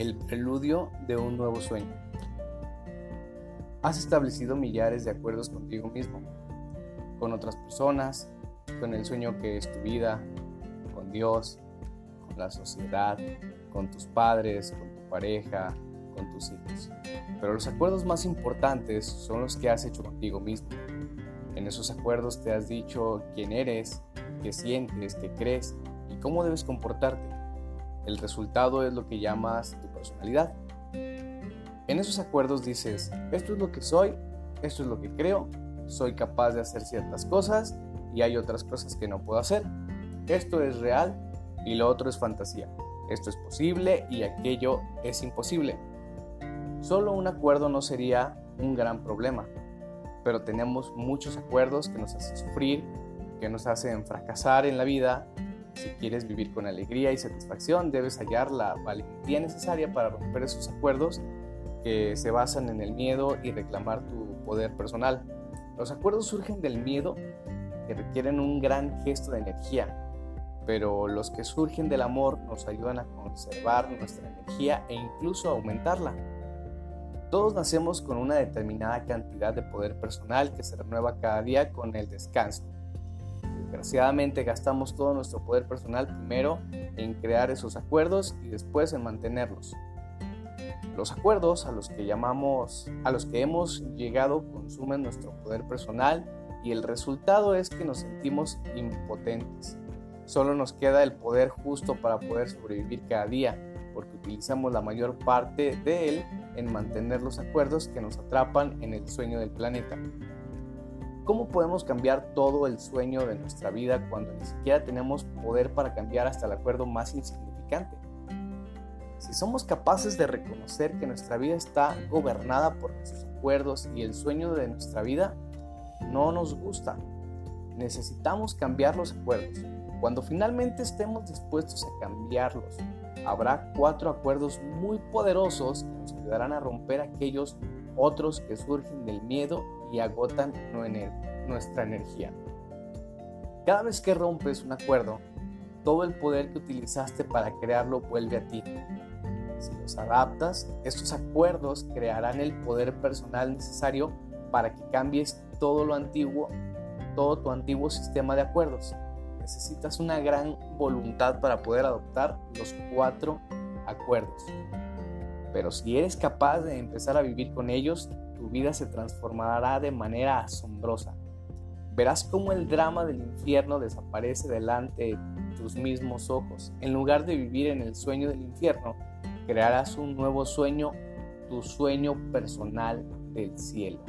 el preludio de un nuevo sueño. Has establecido millares de acuerdos contigo mismo, con otras personas, con el sueño que es tu vida, con Dios, con la sociedad, con tus padres, con tu pareja, con tus hijos. Pero los acuerdos más importantes son los que has hecho contigo mismo. En esos acuerdos te has dicho quién eres, qué sientes, qué crees y cómo debes comportarte. El resultado es lo que llamas tu personalidad. En esos acuerdos dices, esto es lo que soy, esto es lo que creo, soy capaz de hacer ciertas cosas y hay otras cosas que no puedo hacer. Esto es real y lo otro es fantasía. Esto es posible y aquello es imposible. Solo un acuerdo no sería un gran problema, pero tenemos muchos acuerdos que nos hacen sufrir, que nos hacen fracasar en la vida. Si quieres vivir con alegría y satisfacción, debes hallar la valentía necesaria para romper esos acuerdos que se basan en el miedo y reclamar tu poder personal. Los acuerdos surgen del miedo que requieren un gran gesto de energía, pero los que surgen del amor nos ayudan a conservar nuestra energía e incluso aumentarla. Todos nacemos con una determinada cantidad de poder personal que se renueva cada día con el descanso. Desgraciadamente gastamos todo nuestro poder personal primero en crear esos acuerdos y después en mantenerlos. Los acuerdos a los que llamamos, a los que hemos llegado consumen nuestro poder personal y el resultado es que nos sentimos impotentes. Solo nos queda el poder justo para poder sobrevivir cada día, porque utilizamos la mayor parte de él en mantener los acuerdos que nos atrapan en el sueño del planeta. ¿Cómo podemos cambiar todo el sueño de nuestra vida cuando ni siquiera tenemos poder para cambiar hasta el acuerdo más insignificante? Si somos capaces de reconocer que nuestra vida está gobernada por nuestros acuerdos y el sueño de nuestra vida no nos gusta, necesitamos cambiar los acuerdos. Cuando finalmente estemos dispuestos a cambiarlos, habrá cuatro acuerdos muy poderosos que nos ayudarán a romper aquellos otros que surgen del miedo y agotan nuestra energía. Cada vez que rompes un acuerdo, todo el poder que utilizaste para crearlo vuelve a ti. Si los adaptas, estos acuerdos crearán el poder personal necesario para que cambies todo lo antiguo, todo tu antiguo sistema de acuerdos. Necesitas una gran voluntad para poder adoptar los cuatro acuerdos. Pero si eres capaz de empezar a vivir con ellos, tu vida se transformará de manera asombrosa. Verás cómo el drama del infierno desaparece delante de tus mismos ojos. En lugar de vivir en el sueño del infierno, crearás un nuevo sueño, tu sueño personal del cielo.